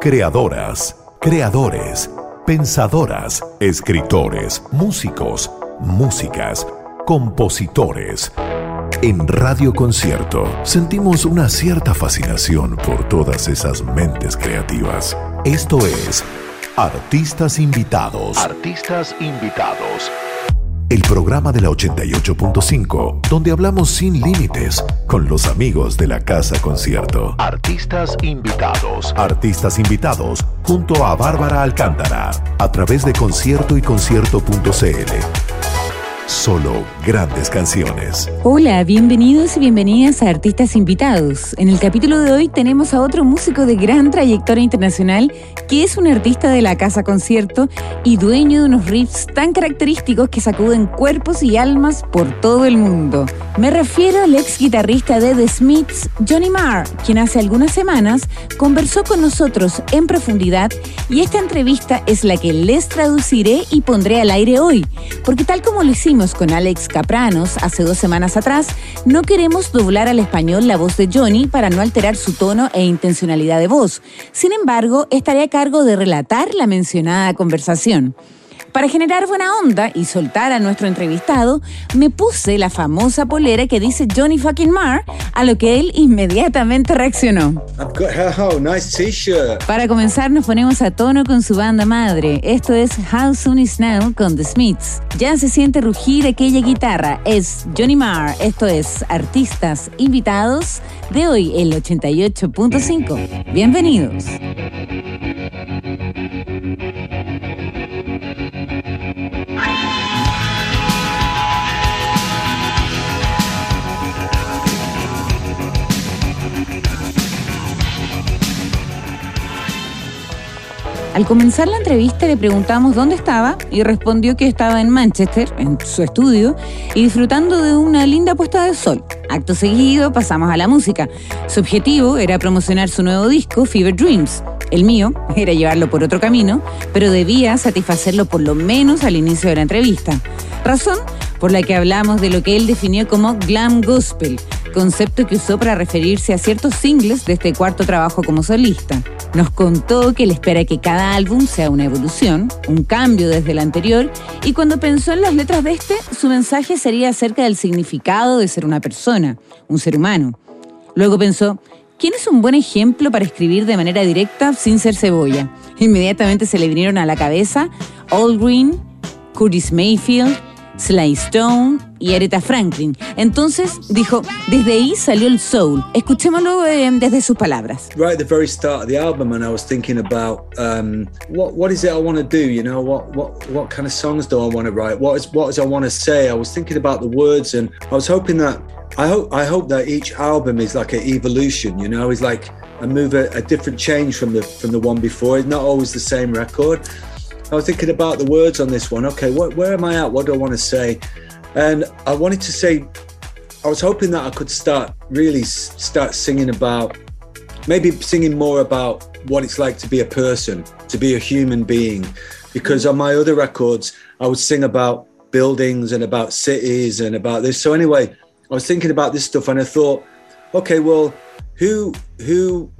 creadoras, creadores, pensadoras, escritores, músicos, músicas, compositores. En Radio Concierto sentimos una cierta fascinación por todas esas mentes creativas. Esto es Artistas Invitados. Artistas Invitados. El programa de la 88.5, donde hablamos sin límites con los amigos de la Casa Concierto. Artistas invitados. Artistas invitados junto a Bárbara Alcántara a través de concierto y concierto.cl. Solo grandes canciones. Hola, bienvenidos y bienvenidas a Artistas Invitados. En el capítulo de hoy tenemos a otro músico de gran trayectoria internacional que es un artista de la casa concierto y dueño de unos riffs tan característicos que sacuden cuerpos y almas por todo el mundo. Me refiero al ex guitarrista de The Smiths, Johnny Marr, quien hace algunas semanas conversó con nosotros en profundidad y esta entrevista es la que les traduciré y pondré al aire hoy, porque tal como lo hicimos con Alex Capranos hace dos semanas atrás, no queremos doblar al español la voz de Johnny para no alterar su tono e intencionalidad de voz. Sin embargo, estaré a cargo de relatar la mencionada conversación. Para generar buena onda y soltar a nuestro entrevistado, me puse la famosa polera que dice Johnny fucking Marr, a lo que él inmediatamente reaccionó. oh, nice. Para comenzar, nos ponemos a tono con su banda madre. Esto es How Soon Is Now con The Smiths. Ya se siente rugir aquella guitarra. Es Johnny Marr. Esto es Artistas Invitados de hoy, el 88.5. Bienvenidos. Al comenzar la entrevista le preguntamos dónde estaba y respondió que estaba en Manchester, en su estudio, y disfrutando de una linda puesta de sol. Acto seguido pasamos a la música. Su objetivo era promocionar su nuevo disco, Fever Dreams. El mío era llevarlo por otro camino, pero debía satisfacerlo por lo menos al inicio de la entrevista. Razón por la que hablamos de lo que él definió como glam gospel, concepto que usó para referirse a ciertos singles de este cuarto trabajo como solista. Nos contó que le espera que cada álbum sea una evolución, un cambio desde el anterior, y cuando pensó en las letras de este, su mensaje sería acerca del significado de ser una persona, un ser humano. Luego pensó, ¿quién es un buen ejemplo para escribir de manera directa sin ser cebolla? Inmediatamente se le vinieron a la cabeza All Green, Curtis Mayfield, Sly Stone y Aretha Franklin. Entonces dijo, desde ahí salió el soul. Escuchémoslo eh, desde sus palabras. Right at the very start of the album, and I was thinking about um, what what is it I want to do? You know, what what what kind of songs do I want to write? What is what is I want to say? I was thinking about the words, and I was hoping that I hope I hope that each album is like an evolution. You know, is like a move a, a different change from the from the one before. It's not always the same record. I was thinking about the words on this one. Okay, where am I at? What do I want to say? And I wanted to say, I was hoping that I could start really start singing about, maybe singing more about what it's like to be a person, to be a human being. Because on my other records, I would sing about buildings and about cities and about this. So anyway, I was thinking about this stuff and I thought, okay, well, who who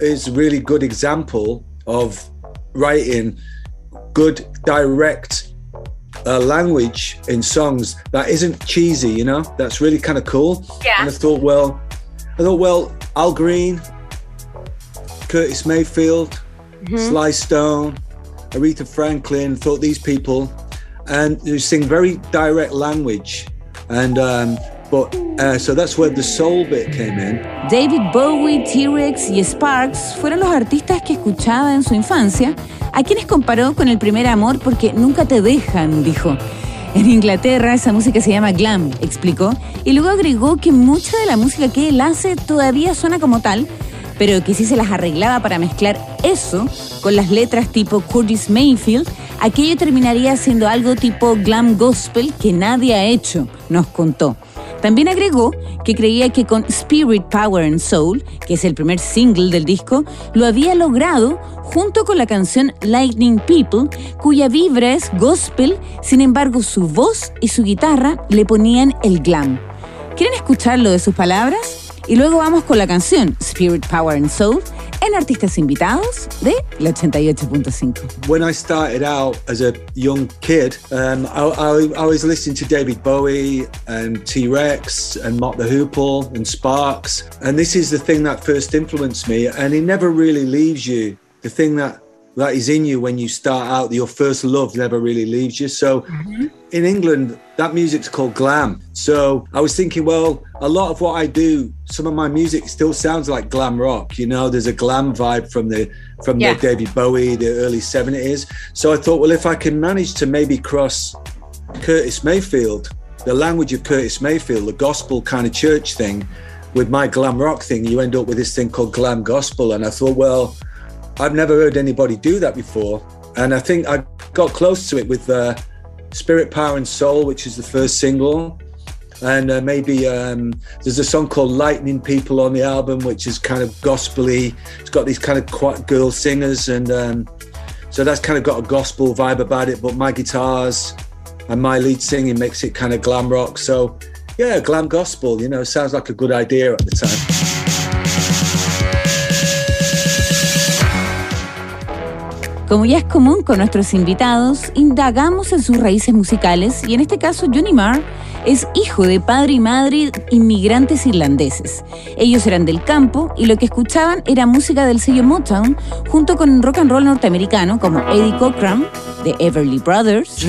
is a really good example of writing good direct uh, language in songs that isn't cheesy, you know, that's really kind of cool. Yeah. And I thought, well, I thought, well, Al Green, Curtis Mayfield, mm-hmm. Sly Stone, Aretha Franklin, thought these people, and they sing very direct language. And um, uh, so that's where the soul bit came in. David Bowie, T-Rex y Sparks fueron los artistas que escuchaba en su infancia, a quienes comparó con el primer amor porque nunca te dejan, dijo. En Inglaterra esa música se llama glam, explicó, y luego agregó que mucha de la música que él hace todavía suena como tal, pero que si se las arreglaba para mezclar eso con las letras tipo Curtis Mayfield, aquello terminaría siendo algo tipo glam gospel que nadie ha hecho, nos contó. También agregó que creía que con Spirit, Power and Soul, que es el primer single del disco, lo había logrado junto con la canción Lightning People, cuya vibra es gospel, sin embargo su voz y su guitarra le ponían el glam. ¿Quieren escucharlo de sus palabras? Y luego vamos con la canción Spirit, Power and Soul, en Artistas Invitados de la 88.5. When I started out as a young kid, um, I, I, I, was listening to David Bowie and T Rex and Mott the Hoople and Sparks. And this is the thing that first influenced me. And it never really leaves you. The thing that that is in you when you start out. Your first love never really leaves you. So mm-hmm. in England, that music's called glam. So I was thinking, well, a lot of what I do, some of my music still sounds like glam rock. You know, there's a glam vibe from the from yeah. the David Bowie, the early 70s. So I thought, well, if I can manage to maybe cross Curtis Mayfield, the language of Curtis Mayfield, the gospel kind of church thing, with my glam rock thing, you end up with this thing called glam gospel. And I thought, well, I've never heard anybody do that before. And I think I got close to it with uh, Spirit, Power, and Soul, which is the first single. And uh, maybe um, there's a song called Lightning People on the album, which is kind of gospely. It's got these kind of quite girl singers. And um, so that's kind of got a gospel vibe about it. But my guitars and my lead singing makes it kind of glam rock. So, yeah, glam gospel, you know, sounds like a good idea at the time. Como ya es común con nuestros invitados, indagamos en sus raíces musicales y en este caso Johnny Marr es hijo de padre y madre inmigrantes irlandeses. Ellos eran del campo y lo que escuchaban era música del sello Motown junto con rock and roll norteamericano como Eddie Cochran, The Everly Brothers.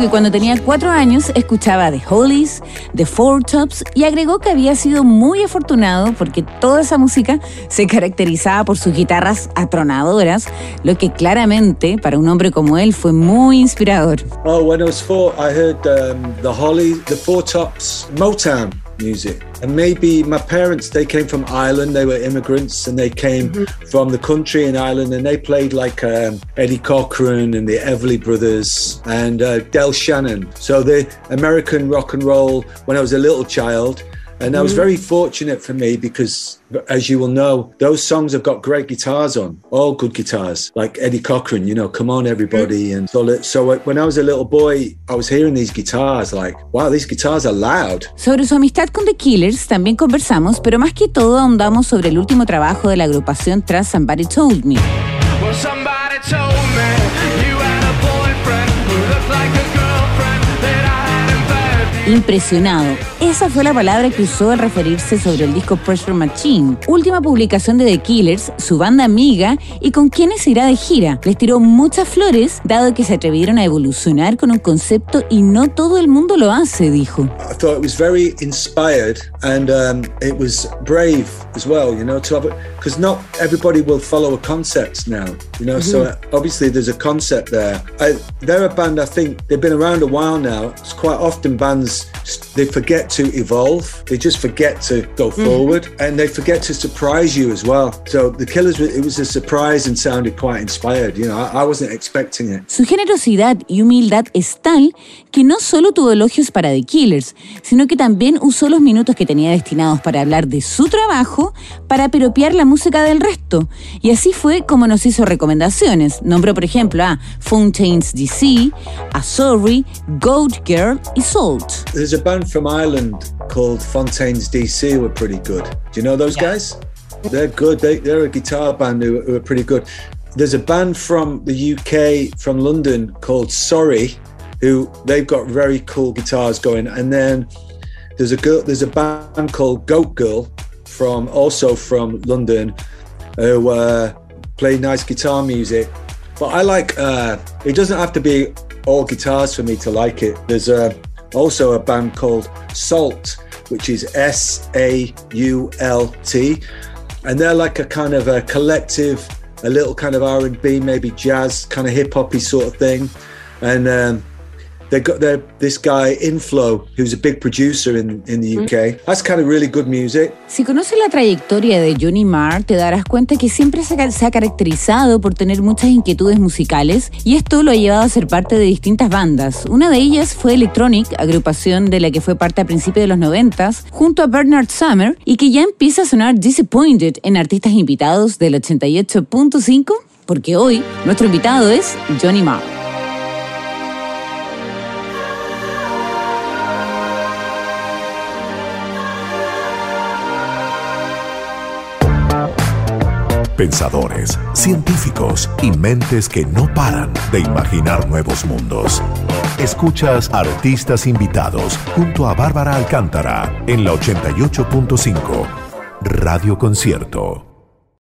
Que cuando tenía cuatro años escuchaba The Hollies, The Four Tops y agregó que había sido muy afortunado porque toda esa música se caracterizaba por sus guitarras atronadoras, lo que claramente para un hombre como él fue muy inspirador. Oh, when I was four, I heard um, The Hollies, The Four Tops, Motown. Music. And maybe my parents, they came from Ireland, they were immigrants and they came mm-hmm. from the country in Ireland and they played like um, Eddie Cochran and the Everly Brothers and uh, Del Shannon. So the American rock and roll when I was a little child. And that was mm-hmm. very fortunate for me because, as you will know, those songs have got great guitars on, all good guitars, like Eddie Cochran, you know, Come On Everybody. Mm. And so, so when I was a little boy, I was hearing these guitars, like, wow, these guitars are loud. Sobre su amistad con The Killers también conversamos, pero más que todo ahondamos sobre el último trabajo de la agrupación tras Somebody Told Me. Impresionado esa fue la palabra que usó al referirse sobre el disco Pressure Machine, última publicación de The Killers, su banda amiga y con quienes irá de gira. Les tiró muchas flores, dado que se atrevieron a evolucionar con un concepto y no todo el mundo lo hace, dijo. I thought it was very inspired and um, it was brave as well, you know, to have because not everybody will follow a concept now, you know. So mm-hmm. obviously there's a concept there. I, they're a band I think they've been around a while now. It's quite often bands they forget to evolve. They just forget to go forward mm-hmm. and they forget to surprise you as well. So the Killers, it was a surprise and sounded quite inspired. You know, I, I wasn't expecting it. Su generosidad y humildad es tal que no solo tuvo elogios para The Killers, sino que también usó los minutos que tenía destinados para hablar de su trabajo para peropiar la música del resto. Y así fue como nos hizo recomendaciones. Nombró, por ejemplo, a Fountains DC, a Sorry, Goat Girl y Salt. There's a band from Ireland called Fontaines DC were pretty good. Do you know those yeah. guys? They're good. They, they're a guitar band who, who, are pretty good. There's a band from the UK, from London, called Sorry, who they've got very cool guitars going. And then there's a girl, there's a band called Goat Girl from also from London, who uh, play nice guitar music. But I like. Uh, it doesn't have to be all guitars for me to like it. There's a also a band called Salt, which is S A U L T, and they're like a kind of a collective, a little kind of R and B, maybe jazz, kind of hip hoppy sort of thing, and um, they got their this guy Inflow, who's a big producer in, in the UK. That's kind of really good music. Si conoces la trayectoria de Johnny Marr, te darás cuenta que siempre se ha caracterizado por tener muchas inquietudes musicales y esto lo ha llevado a ser parte de distintas bandas. Una de ellas fue Electronic, agrupación de la que fue parte a principios de los 90 junto a Bernard Summer y que ya empieza a sonar Disappointed en artistas invitados del 88.5 porque hoy nuestro invitado es Johnny Marr. Pensadores, científicos y mentes que no paran de imaginar nuevos mundos. Escuchas artistas invitados junto a Bárbara Alcántara en la 88.5 Radio Concierto.